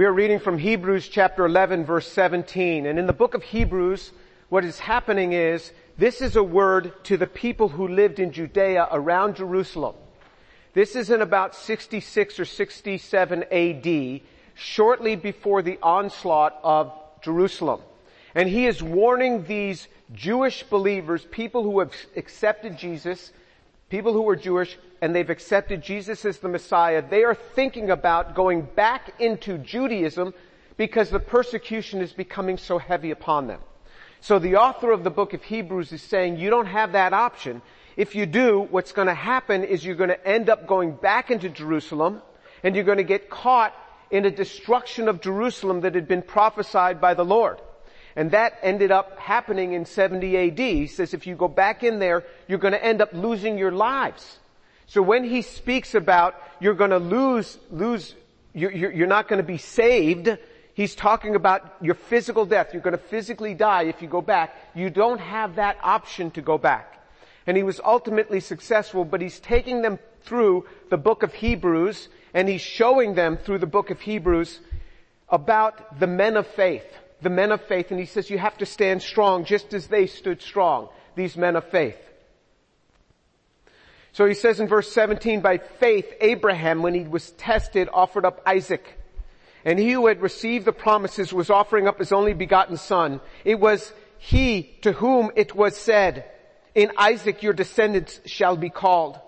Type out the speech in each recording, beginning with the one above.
We are reading from Hebrews chapter 11 verse 17. And in the book of Hebrews, what is happening is, this is a word to the people who lived in Judea around Jerusalem. This is in about 66 or 67 AD, shortly before the onslaught of Jerusalem. And he is warning these Jewish believers, people who have accepted Jesus, people who are Jewish, and they've accepted Jesus as the Messiah, they are thinking about going back into Judaism because the persecution is becoming so heavy upon them. So the author of the book of Hebrews is saying you don't have that option. If you do, what's going to happen is you're going to end up going back into Jerusalem and you're going to get caught in a destruction of Jerusalem that had been prophesied by the Lord. And that ended up happening in 70 AD. He says if you go back in there, you're going to end up losing your lives. So when he speaks about you're going to lose, lose, you're, you're not going to be saved, he's talking about your physical death. You're going to physically die if you go back. You don't have that option to go back. And he was ultimately successful, but he's taking them through the book of Hebrews and he's showing them through the book of Hebrews about the men of faith, the men of faith. And he says you have to stand strong just as they stood strong, these men of faith. So he says in verse 17, by faith, Abraham, when he was tested, offered up Isaac. And he who had received the promises was offering up his only begotten son. It was he to whom it was said, in Isaac your descendants shall be called.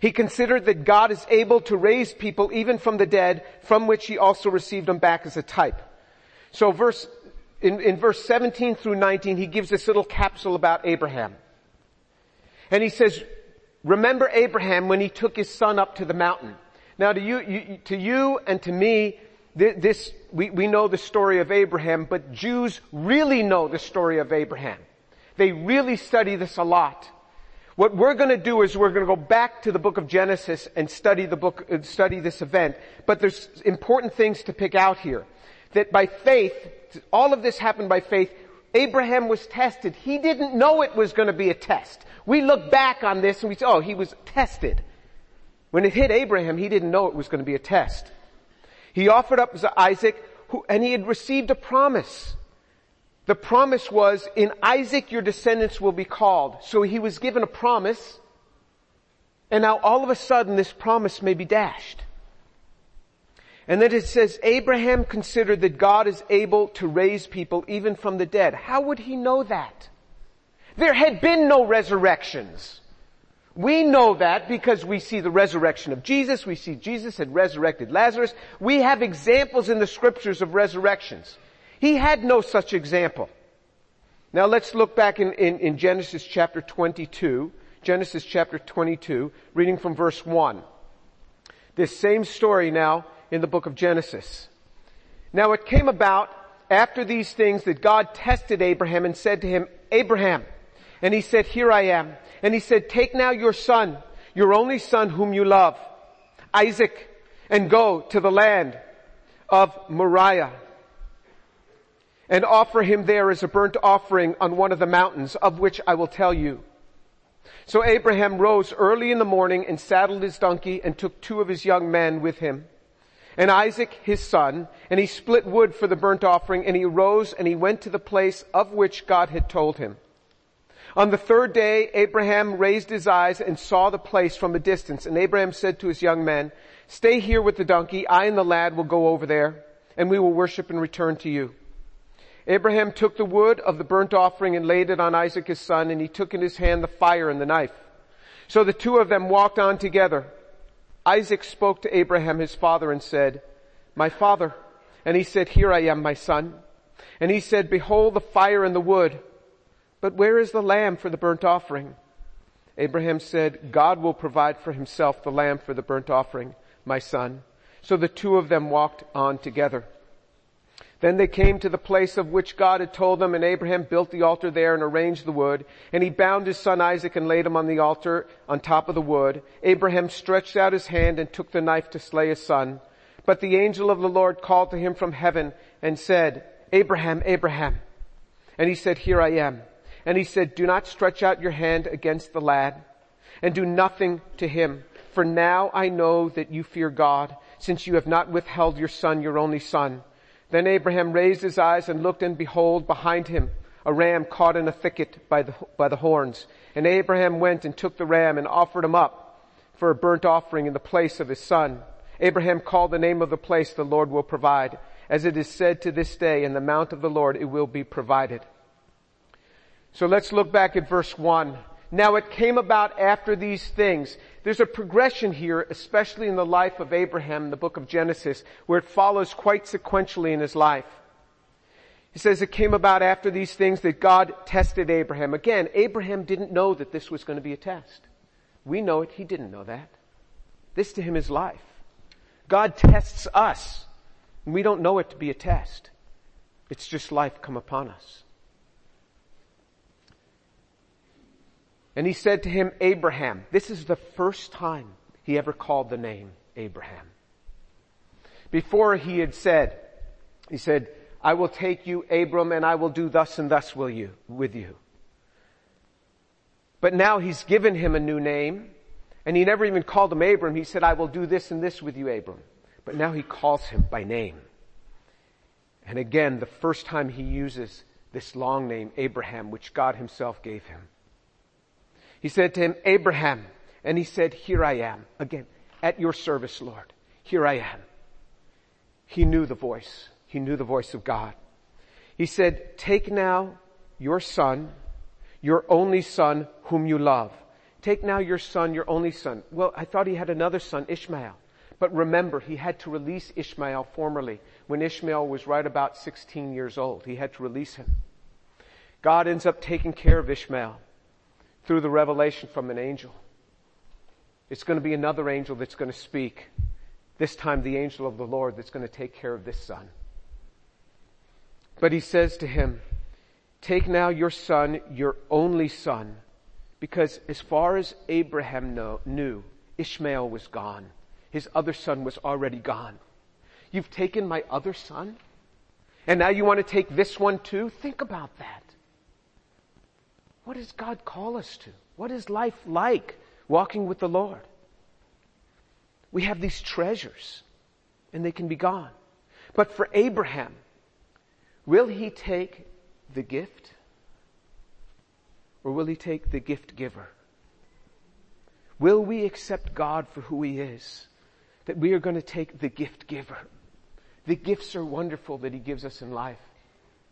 He considered that God is able to raise people even from the dead, from which he also received them back as a type. So verse, in, in verse 17 through 19, he gives this little capsule about Abraham. And he says, Remember Abraham when he took his son up to the mountain. Now to you, you to you and to me, this, we, we know the story of Abraham, but Jews really know the story of Abraham. They really study this a lot. What we're to do is we're to go back to the book of Genesis and study the book, study this event. But there's important things to pick out here. That by faith, all of this happened by faith. Abraham was tested. He didn't know it was going to be a test. We look back on this and we say, oh, he was tested. When it hit Abraham, he didn't know it was going to be a test. He offered up Isaac, who, and he had received a promise. The promise was, in Isaac your descendants will be called. So he was given a promise, and now all of a sudden this promise may be dashed. And then it says, Abraham considered that God is able to raise people even from the dead. How would he know that? There had been no resurrections. We know that because we see the resurrection of Jesus. We see Jesus had resurrected Lazarus. We have examples in the scriptures of resurrections. He had no such example. Now let's look back in, in, in Genesis chapter 22. Genesis chapter 22, reading from verse 1. This same story now in the book of Genesis. Now it came about after these things that God tested Abraham and said to him, Abraham, and he said, here I am. And he said, take now your son, your only son whom you love, Isaac, and go to the land of Moriah and offer him there as a burnt offering on one of the mountains of which I will tell you. So Abraham rose early in the morning and saddled his donkey and took two of his young men with him and Isaac his son, and he split wood for the burnt offering, and he rose and he went to the place of which God had told him. On the third day, Abraham raised his eyes and saw the place from a distance. And Abraham said to his young men, stay here with the donkey. I and the lad will go over there and we will worship and return to you. Abraham took the wood of the burnt offering and laid it on Isaac his son and he took in his hand the fire and the knife. So the two of them walked on together. Isaac spoke to Abraham his father and said, my father. And he said, here I am, my son. And he said, behold the fire and the wood but where is the lamb for the burnt offering? Abraham said, God will provide for himself the lamb for the burnt offering, my son. So the two of them walked on together. Then they came to the place of which God had told them, and Abraham built the altar there and arranged the wood. And he bound his son Isaac and laid him on the altar on top of the wood. Abraham stretched out his hand and took the knife to slay his son. But the angel of the Lord called to him from heaven and said, Abraham, Abraham. And he said, here I am. And he said, do not stretch out your hand against the lad and do nothing to him. For now I know that you fear God since you have not withheld your son, your only son. Then Abraham raised his eyes and looked and behold behind him a ram caught in a thicket by the, by the horns. And Abraham went and took the ram and offered him up for a burnt offering in the place of his son. Abraham called the name of the place the Lord will provide. As it is said to this day, in the mount of the Lord it will be provided. So let's look back at verse 1. Now it came about after these things. There's a progression here, especially in the life of Abraham in the book of Genesis, where it follows quite sequentially in his life. He says it came about after these things that God tested Abraham. Again, Abraham didn't know that this was going to be a test. We know it. He didn't know that. This to him is life. God tests us. And we don't know it to be a test. It's just life come upon us. And he said to him, Abraham. This is the first time he ever called the name Abraham. Before he had said, he said, I will take you, Abram, and I will do thus and thus will you, with you. But now he's given him a new name, and he never even called him Abram. He said, I will do this and this with you, Abram. But now he calls him by name. And again, the first time he uses this long name, Abraham, which God himself gave him. He said to him, Abraham, and he said, here I am. Again, at your service, Lord. Here I am. He knew the voice. He knew the voice of God. He said, take now your son, your only son whom you love. Take now your son, your only son. Well, I thought he had another son, Ishmael. But remember, he had to release Ishmael formerly when Ishmael was right about 16 years old. He had to release him. God ends up taking care of Ishmael through the revelation from an angel. It's going to be another angel that's going to speak. This time the angel of the Lord that's going to take care of this son. But he says to him, take now your son, your only son, because as far as Abraham know, knew, Ishmael was gone. His other son was already gone. You've taken my other son? And now you want to take this one too? Think about that. What does God call us to? What is life like walking with the Lord? We have these treasures and they can be gone. But for Abraham, Will he take the gift? Or will he take the gift giver? Will we accept God for who he is? That we are going to take the gift giver. The gifts are wonderful that he gives us in life.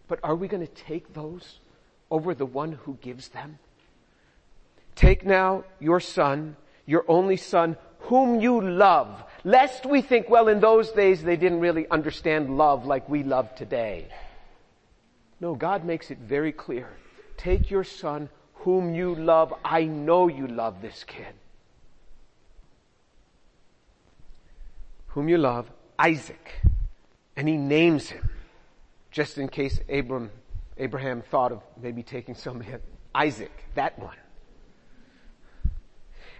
But are we going to take those over the one who gives them? Take now your son, your only son, whom you love, lest we think, well, in those days they didn't really understand love like we love today. No, God makes it very clear. Take your son whom you love. I know you love this kid. Whom you love, Isaac. And he names him. Just in case Abram, Abraham thought of maybe taking somebody, Isaac, that one.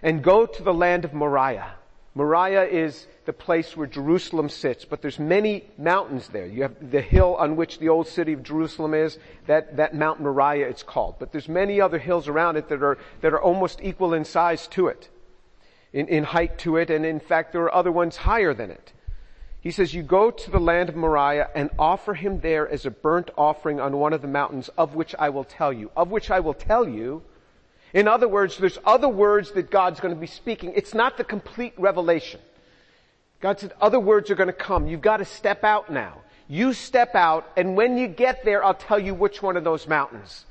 And go to the land of Moriah Moriah is the place where Jerusalem sits, but there's many mountains there. You have the hill on which the old city of Jerusalem is, that, that Mount Moriah it's called. But there's many other hills around it that are, that are almost equal in size to it, in, in height to it, and in fact there are other ones higher than it. He says, you go to the land of Moriah and offer him there as a burnt offering on one of the mountains of which I will tell you. Of which I will tell you in other words, there's other words that God's going to be speaking. It's not the complete revelation. God said other words are going to come. You've got to step out now. You step out and when you get there, I'll tell you which one of those mountains.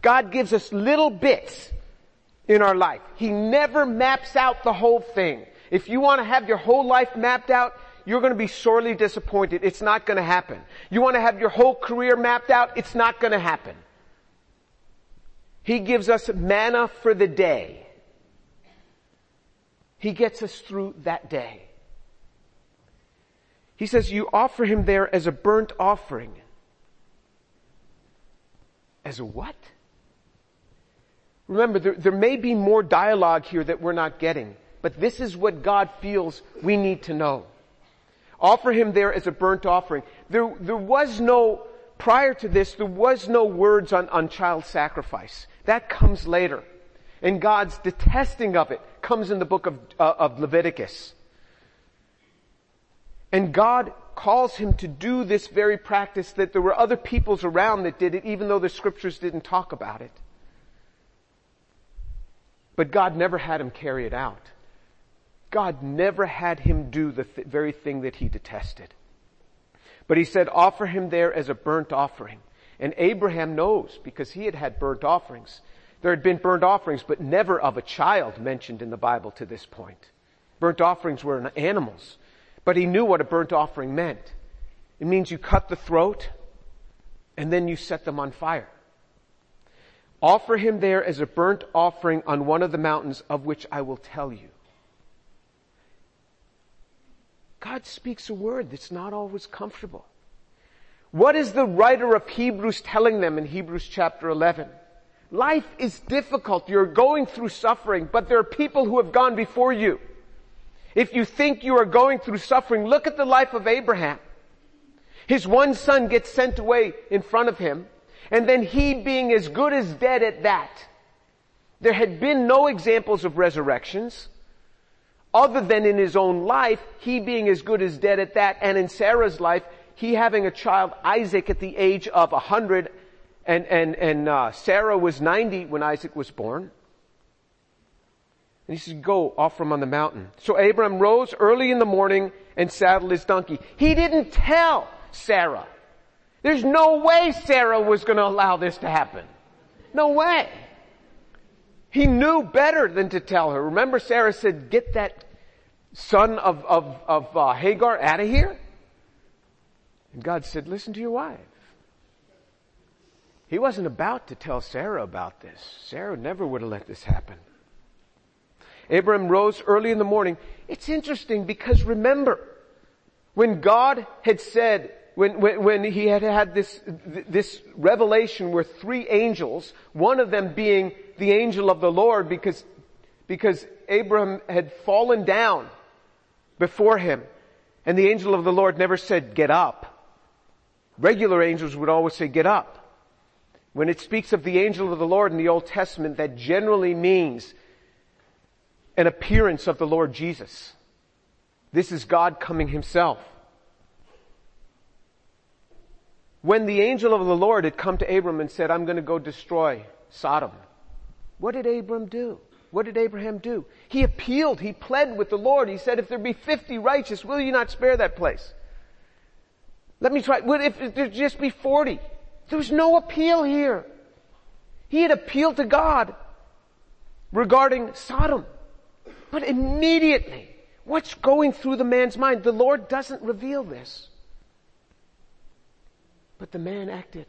God gives us little bits in our life. He never maps out the whole thing. If you want to have your whole life mapped out, you're going to be sorely disappointed. It's not going to happen. You want to have your whole career mapped out? It's not going to happen. He gives us manna for the day. He gets us through that day. He says you offer him there as a burnt offering. As a what? Remember, there, there, may be more dialogue here that we're not getting, but this is what God feels we need to know. Offer him there as a burnt offering. There, there was no, prior to this, there was no words on, on child sacrifice. That comes later. And God's detesting of it comes in the book of, uh, of Leviticus. And God calls him to do this very practice that there were other peoples around that did it even though the scriptures didn't talk about it. But God never had him carry it out. God never had him do the th- very thing that he detested. But he said, offer him there as a burnt offering. And Abraham knows because he had had burnt offerings. There had been burnt offerings, but never of a child mentioned in the Bible to this point. Burnt offerings were animals. But he knew what a burnt offering meant. It means you cut the throat and then you set them on fire. Offer him there as a burnt offering on one of the mountains of which I will tell you. God speaks a word that's not always comfortable. What is the writer of Hebrews telling them in Hebrews chapter 11? Life is difficult. You're going through suffering, but there are people who have gone before you. If you think you are going through suffering, look at the life of Abraham. His one son gets sent away in front of him. And then he being as good as dead at that. There had been no examples of resurrections other than in his own life, he being as good as dead at that, and in Sarah's life, he having a child, Isaac, at the age of a hundred, and, and, and uh, Sarah was 90 when Isaac was born. And he says, go, offer him on the mountain. So Abram rose early in the morning and saddled his donkey. He didn't tell Sarah there's no way Sarah was going to allow this to happen. No way. He knew better than to tell her. Remember Sarah said, get that son of, of, of uh, Hagar out of here? And God said, listen to your wife. He wasn't about to tell Sarah about this. Sarah never would have let this happen. Abraham rose early in the morning. It's interesting because remember, when God had said, when, when, when he had had this, this revelation where three angels, one of them being the angel of the Lord because, because Abraham had fallen down before him. And the angel of the Lord never said, get up. Regular angels would always say, get up. When it speaks of the angel of the Lord in the Old Testament, that generally means an appearance of the Lord Jesus. This is God coming himself. when the angel of the Lord had come to Abram and said, I'm going to go destroy Sodom, what did Abram do? What did Abraham do? He appealed. He pled with the Lord. He said, if there be 50 righteous, will you not spare that place? Let me try. What if there just be 40? There was no appeal here. He had appealed to God regarding Sodom. But immediately, what's going through the man's mind? The Lord doesn't reveal this. But the man acted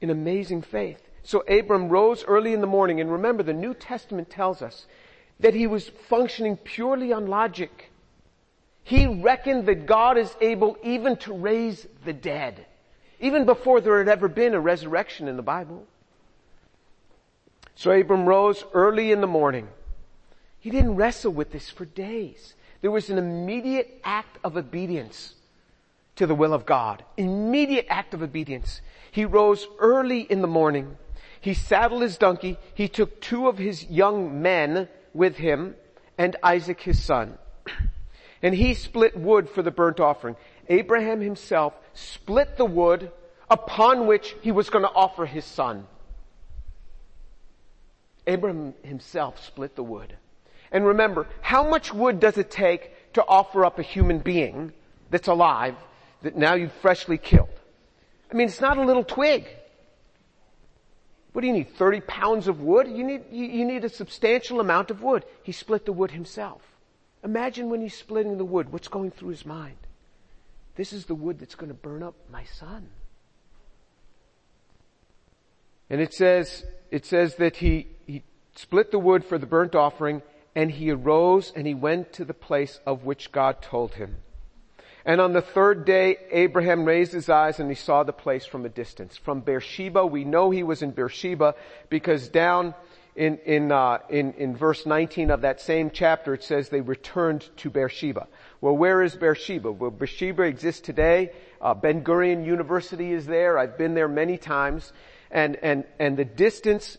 in amazing faith. So Abram rose early in the morning, and remember the New Testament tells us that he was functioning purely on logic. He reckoned that God is able even to raise the dead, even before there had ever been a resurrection in the Bible. So Abram rose early in the morning. He didn't wrestle with this for days. There was an immediate act of obedience to the will of God. Immediate act of obedience. He rose early in the morning. He saddled his donkey. He took two of his young men with him and Isaac his son. And he split wood for the burnt offering. Abraham himself split the wood upon which he was going to offer his son. Abraham himself split the wood. And remember, how much wood does it take to offer up a human being that's alive that now you've freshly killed. I mean, it's not a little twig. What do you need? 30 pounds of wood? You need, you, you need a substantial amount of wood. He split the wood himself. Imagine when he's splitting the wood, what's going through his mind? This is the wood that's going to burn up my son. And it says, it says that he, he split the wood for the burnt offering and he arose and he went to the place of which God told him. And on the third day, Abraham raised his eyes and he saw the place from a distance. From Beersheba, we know he was in Beersheba because down in, in, uh, in, in verse 19 of that same chapter, it says they returned to Beersheba. Well, where is Beersheba? Well, Beersheba exists today. Uh, Ben Gurion University is there. I've been there many times. And, and, and the distance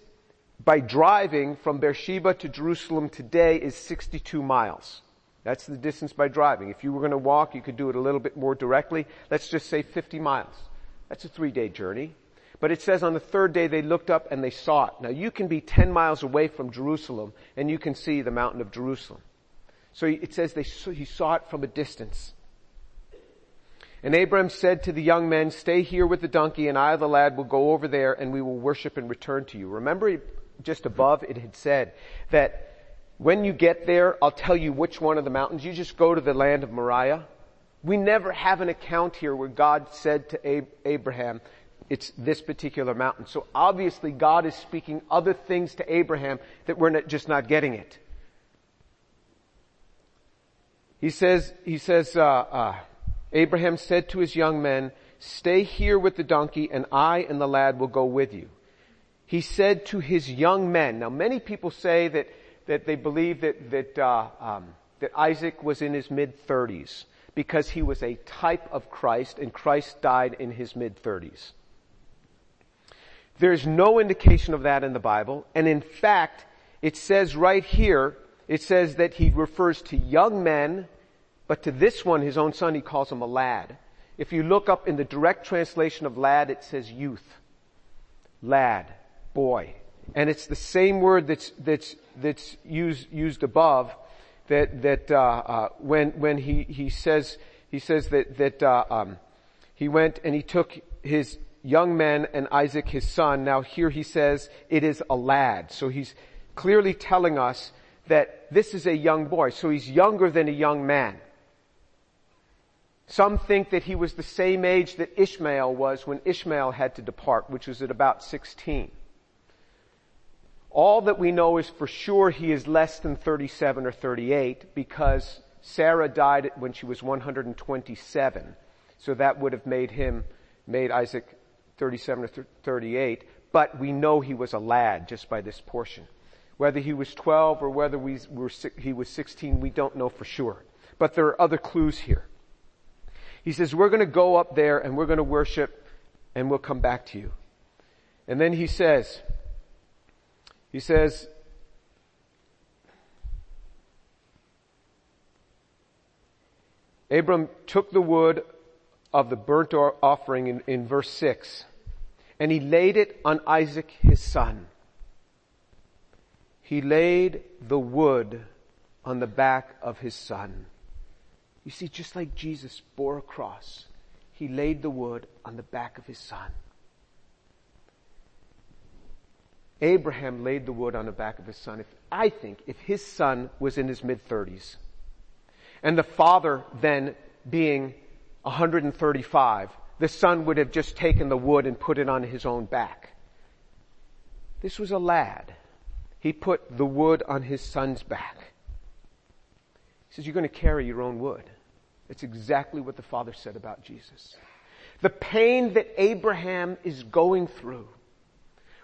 by driving from Beersheba to Jerusalem today is 62 miles. That's the distance by driving. If you were going to walk, you could do it a little bit more directly. Let's just say 50 miles. That's a three day journey. But it says on the third day they looked up and they saw it. Now you can be 10 miles away from Jerusalem and you can see the mountain of Jerusalem. So it says they, he saw it from a distance. And Abram said to the young men, stay here with the donkey and I, the lad, will go over there and we will worship and return to you. Remember just above it had said that when you get there, I'll tell you which one of the mountains. You just go to the land of Moriah. We never have an account here where God said to Abraham, it's this particular mountain. So obviously God is speaking other things to Abraham that we're not, just not getting it. He says, he says, uh, uh, Abraham said to his young men, stay here with the donkey and I and the lad will go with you. He said to his young men, now many people say that that they believe that, that, uh, um, that Isaac was in his mid 30s because he was a type of Christ and Christ died in his mid 30s. There's no indication of that in the Bible. And in fact, it says right here, it says that he refers to young men, but to this one, his own son, he calls him a lad. If you look up in the direct translation of lad, it says youth. Lad. Boy. And it's the same word that's, that's, that's used, used above that, that, uh, uh, when, when he, he says, he says that, that, uh, um, he went and he took his young men and Isaac his son. Now here he says it is a lad. So he's clearly telling us that this is a young boy. So he's younger than a young man. Some think that he was the same age that Ishmael was when Ishmael had to depart, which was at about 16. All that we know is for sure he is less than 37 or 38 because Sarah died when she was 127. So that would have made him, made Isaac 37 or 38. But we know he was a lad just by this portion. Whether he was 12 or whether we were, he was 16, we don't know for sure. But there are other clues here. He says, we're going to go up there and we're going to worship and we'll come back to you. And then he says, he says, Abram took the wood of the burnt offering in, in verse 6 and he laid it on Isaac his son. He laid the wood on the back of his son. You see, just like Jesus bore a cross, he laid the wood on the back of his son. Abraham laid the wood on the back of his son. If, I think if his son was in his mid 30s and the father then being 135, the son would have just taken the wood and put it on his own back. This was a lad. He put the wood on his son's back. He says, you're going to carry your own wood. It's exactly what the father said about Jesus. The pain that Abraham is going through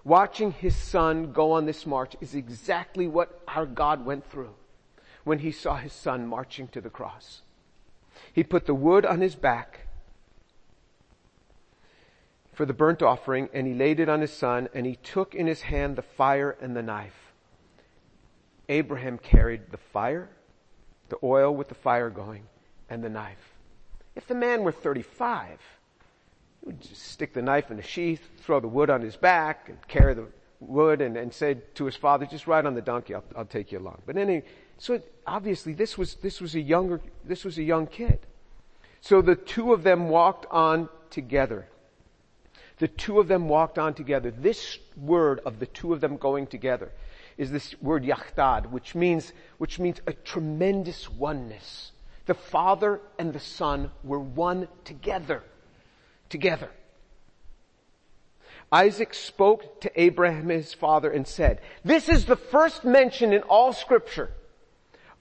Watching his son go on this march is exactly what our God went through when he saw his son marching to the cross. He put the wood on his back for the burnt offering and he laid it on his son and he took in his hand the fire and the knife. Abraham carried the fire, the oil with the fire going, and the knife. If the man were 35, would stick the knife in the sheath, throw the wood on his back, and carry the wood, and, and said to his father, "Just ride on the donkey. I'll, I'll take you along." But anyway, so obviously this was this was a younger this was a young kid. So the two of them walked on together. The two of them walked on together. This word of the two of them going together is this word yachad, which means which means a tremendous oneness. The father and the son were one together together. Isaac spoke to Abraham his father and said, this is the first mention in all scripture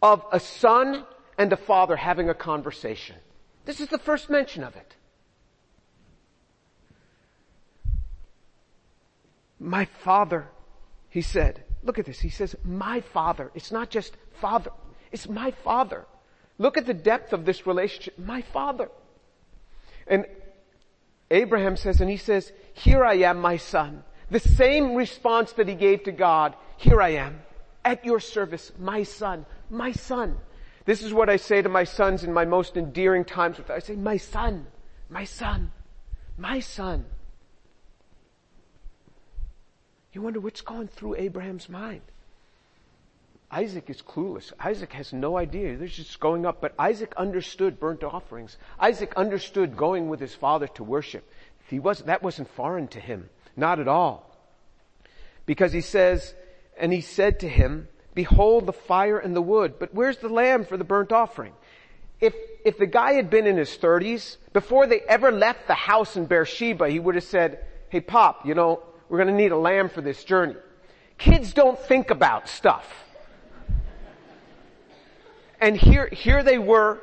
of a son and a father having a conversation. This is the first mention of it. My father, he said, look at this. He says, my father. It's not just father. It's my father. Look at the depth of this relationship. My father. And Abraham says, and he says, here I am, my son. The same response that he gave to God, here I am, at your service, my son, my son. This is what I say to my sons in my most endearing times with them. I say, my son, my son, my son. You wonder what's going through Abraham's mind. Isaac is clueless. Isaac has no idea. They're just going up. But Isaac understood burnt offerings. Isaac understood going with his father to worship. He was, that wasn't foreign to him. Not at all. Because he says, and he said to him, behold the fire and the wood, but where's the lamb for the burnt offering? If, if the guy had been in his thirties, before they ever left the house in Beersheba, he would have said, hey pop, you know, we're gonna need a lamb for this journey. Kids don't think about stuff. And here, here they were,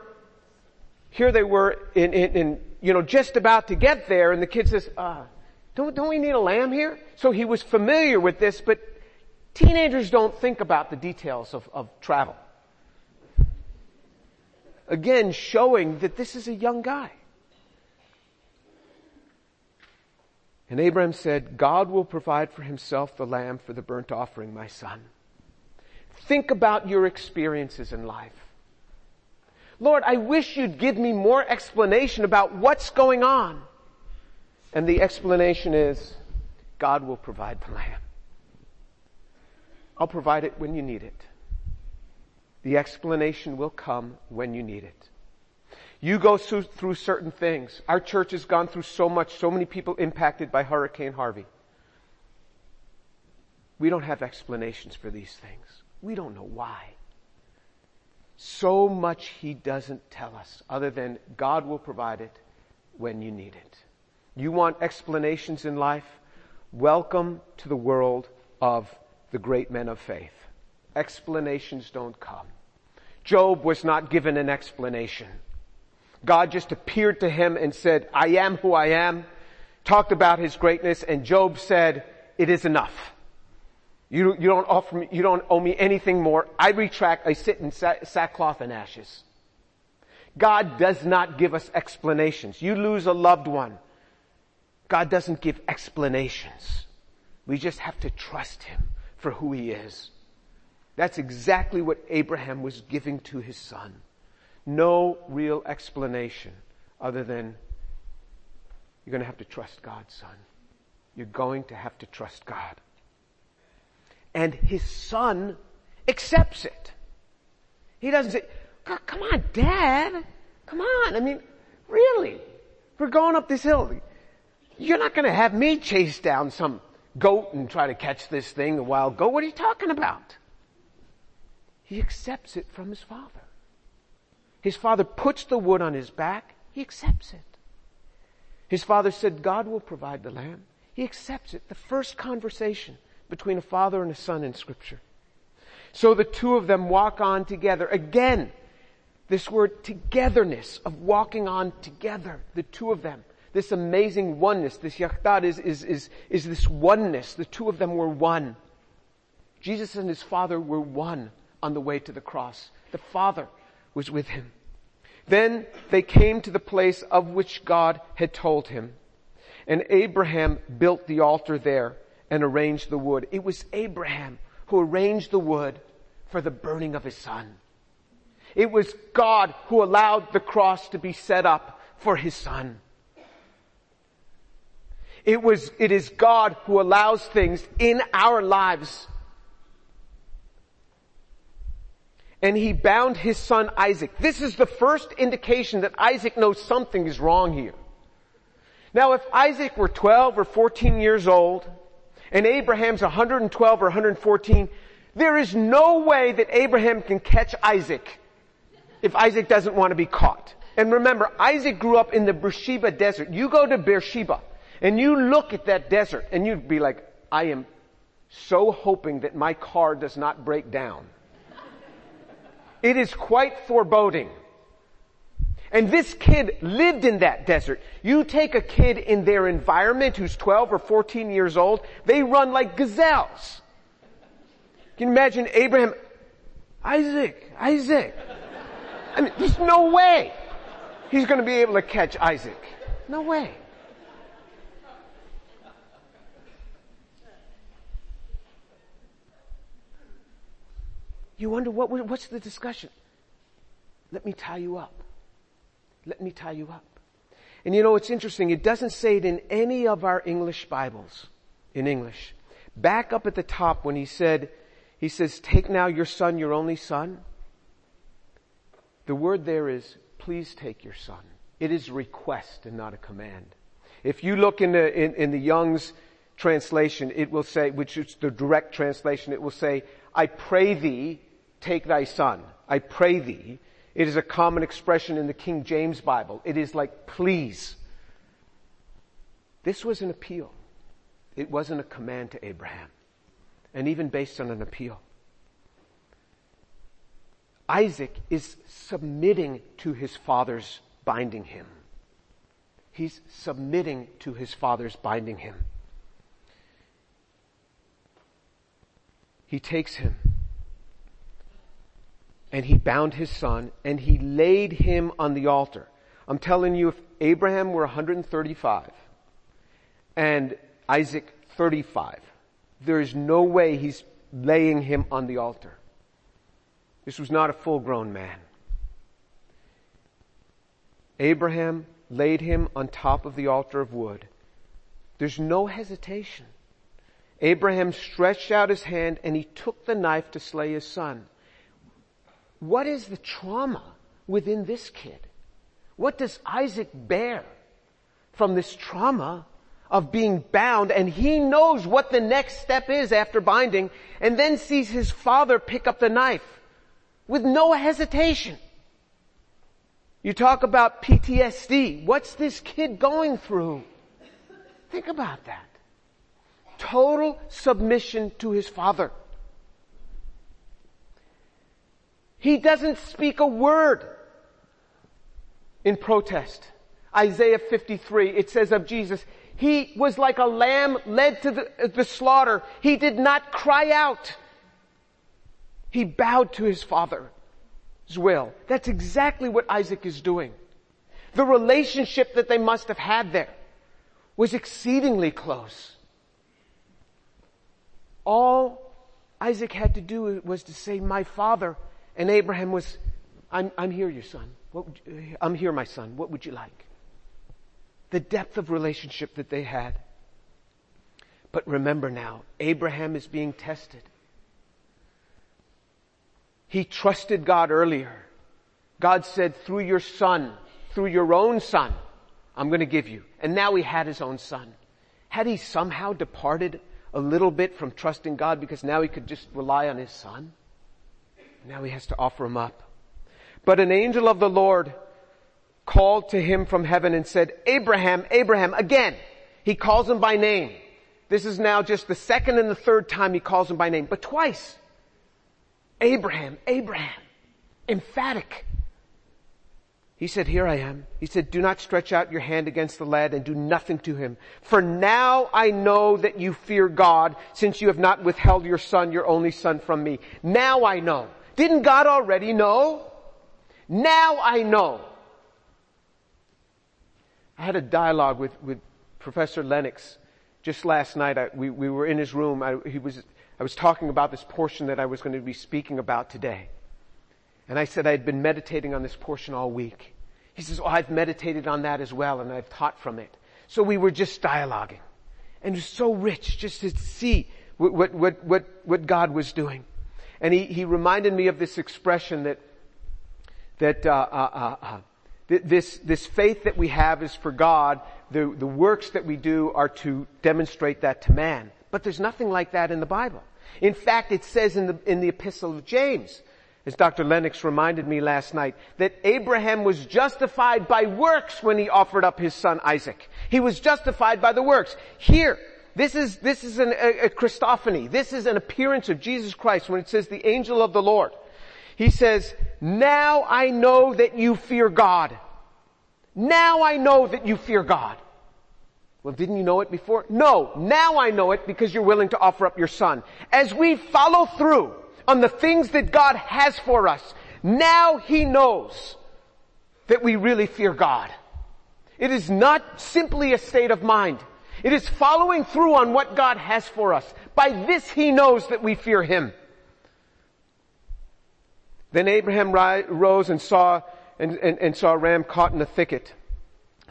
here they were in, in, in, you know, just about to get there and the kid says, uh, don't, don't we need a lamb here? So he was familiar with this, but teenagers don't think about the details of, of travel. Again, showing that this is a young guy. And Abraham said, God will provide for himself the lamb for the burnt offering, my son. Think about your experiences in life. Lord, I wish you'd give me more explanation about what's going on. And the explanation is, God will provide the lamb. I'll provide it when you need it. The explanation will come when you need it. You go through, through certain things. Our church has gone through so much, so many people impacted by Hurricane Harvey. We don't have explanations for these things. We don't know why. So much he doesn't tell us other than God will provide it when you need it. You want explanations in life? Welcome to the world of the great men of faith. Explanations don't come. Job was not given an explanation. God just appeared to him and said, I am who I am, talked about his greatness, and Job said, it is enough. You, you don't offer me, you don't owe me anything more. I retract, I sit in sackcloth and ashes. God does not give us explanations. You lose a loved one. God doesn't give explanations. We just have to trust Him for who He is. That's exactly what Abraham was giving to his son. No real explanation other than you're going to have to trust God, son. You're going to have to trust God. And his son accepts it. He doesn't say, come on, dad. Come on. I mean, really? We're going up this hill. You're not going to have me chase down some goat and try to catch this thing, a wild goat. What are you talking about? He accepts it from his father. His father puts the wood on his back. He accepts it. His father said, God will provide the lamb. He accepts it. The first conversation between a father and a son in scripture. So the two of them walk on together. Again, this word togetherness of walking on together, the two of them this amazing oneness. This yachad is, is, is, is this oneness. The two of them were one. Jesus and his Father were one on the way to the cross. The Father was with him. Then they came to the place of which God had told him. And Abraham built the altar there and arranged the wood. It was Abraham who arranged the wood for the burning of his son. It was God who allowed the cross to be set up for his son. It was, it is God who allows things in our lives. And he bound his son Isaac. This is the first indication that Isaac knows something is wrong here. Now if Isaac were 12 or 14 years old, and Abraham's 112 or 114, there is no way that Abraham can catch Isaac if Isaac doesn't want to be caught. And remember, Isaac grew up in the Beersheba desert. You go to Beersheba. And you look at that desert and you'd be like, I am so hoping that my car does not break down. It is quite foreboding. And this kid lived in that desert. You take a kid in their environment who's 12 or 14 years old, they run like gazelles. Can imagine Abraham, Isaac, Isaac? I mean, there's no way he's going to be able to catch Isaac. No way. You wonder what, what's the discussion? let me tie you up. Let me tie you up. And you know, it's interesting. It doesn't say it in any of our English Bibles in English. Back up at the top when he said, he says, take now your son, your only son. The word there is, please take your son. It is request and not a command. If you look in the, in, in the Young's translation, it will say, which is the direct translation, it will say, I pray thee, take thy son. I pray thee. It is a common expression in the King James Bible. It is like, please. This was an appeal. It wasn't a command to Abraham. And even based on an appeal. Isaac is submitting to his father's binding him. He's submitting to his father's binding him. He takes him and he bound his son and he laid him on the altar. I'm telling you, if Abraham were 135 and Isaac 35, there is no way he's laying him on the altar. This was not a full grown man. Abraham laid him on top of the altar of wood. There's no hesitation. Abraham stretched out his hand and he took the knife to slay his son. What is the trauma within this kid? What does Isaac bear from this trauma of being bound and he knows what the next step is after binding and then sees his father pick up the knife with no hesitation. You talk about PTSD. What's this kid going through? Think about that. Total submission to his father. He doesn't speak a word in protest. Isaiah 53, it says of Jesus, he was like a lamb led to the, the slaughter. He did not cry out. He bowed to his father's will. That's exactly what Isaac is doing. The relationship that they must have had there was exceedingly close. All Isaac had to do was to say, my father, and Abraham was, I'm, I'm here, your son. You, I'm here, my son. What would you like? The depth of relationship that they had. But remember now, Abraham is being tested. He trusted God earlier. God said, through your son, through your own son, I'm going to give you. And now he had his own son. Had he somehow departed a little bit from trusting God because now he could just rely on his son? Now he has to offer him up. But an angel of the Lord called to him from heaven and said, Abraham, Abraham, again. He calls him by name. This is now just the second and the third time he calls him by name, but twice. Abraham, Abraham. Emphatic. He said, here I am. He said, do not stretch out your hand against the lad and do nothing to him. For now I know that you fear God since you have not withheld your son, your only son from me. Now I know. Didn't God already know? Now I know. I had a dialogue with, with Professor Lennox just last night. I, we, we were in his room. I, he was, I was talking about this portion that I was going to be speaking about today. And I said I had been meditating on this portion all week. He says, oh, I've meditated on that as well and I've taught from it. So we were just dialoguing. And it was so rich just to see what, what, what, what, what God was doing. And he, he reminded me of this expression that, that, uh, uh, uh, uh this, this faith that we have is for God. The, the works that we do are to demonstrate that to man. But there's nothing like that in the Bible. In fact, it says in the, in the epistle of James, as Dr. Lennox reminded me last night, that Abraham was justified by works when he offered up his son Isaac. He was justified by the works. Here, this is, this is an, a, a Christophany. This is an appearance of Jesus Christ when it says the angel of the Lord. He says, now I know that you fear God. Now I know that you fear God. Well, didn't you know it before? No, now I know it because you're willing to offer up your son. As we follow through on the things that God has for us, now He knows that we really fear God. It is not simply a state of mind. It is following through on what God has for us. By this He knows that we fear Him. Then Abraham rose and saw, and, and, and saw a ram caught in a thicket.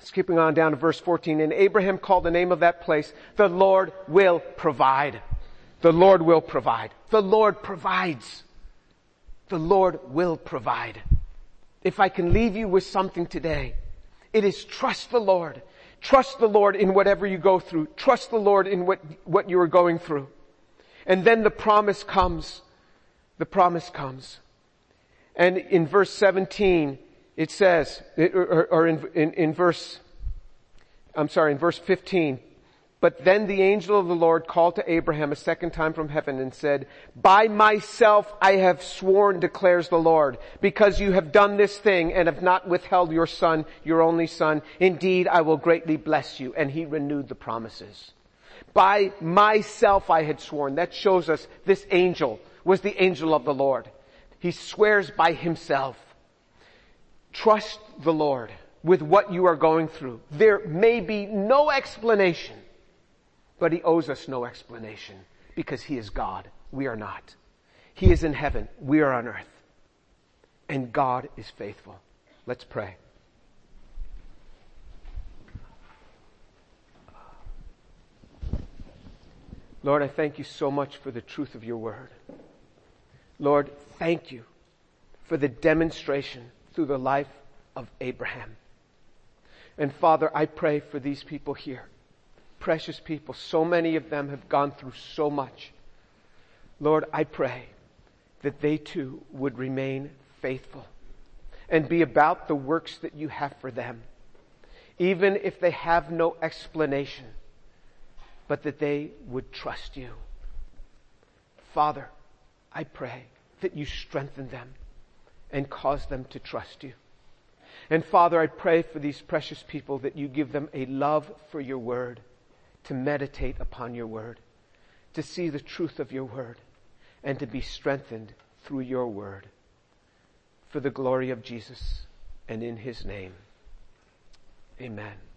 Skipping on down to verse 14, and Abraham called the name of that place, the Lord will provide. The Lord will provide. The Lord provides. The Lord will provide. If I can leave you with something today, it is trust the Lord. Trust the Lord in whatever you go through. Trust the Lord in what, what you are going through. And then the promise comes. The promise comes. And in verse 17, it says, or, in, in, in verse, I'm sorry, in verse 15, but then the angel of the Lord called to Abraham a second time from heaven and said, By myself I have sworn, declares the Lord, because you have done this thing and have not withheld your son, your only son. Indeed, I will greatly bless you. And he renewed the promises. By myself I had sworn. That shows us this angel was the angel of the Lord. He swears by himself. Trust the Lord with what you are going through. There may be no explanation but he owes us no explanation because he is God. We are not. He is in heaven. We are on earth. And God is faithful. Let's pray. Lord, I thank you so much for the truth of your word. Lord, thank you for the demonstration through the life of Abraham. And Father, I pray for these people here precious people. So many of them have gone through so much. Lord, I pray that they too would remain faithful and be about the works that you have for them, even if they have no explanation, but that they would trust you. Father, I pray that you strengthen them and cause them to trust you. And Father, I pray for these precious people that you give them a love for your word to meditate upon your word, to see the truth of your word, and to be strengthened through your word for the glory of Jesus and in his name. Amen.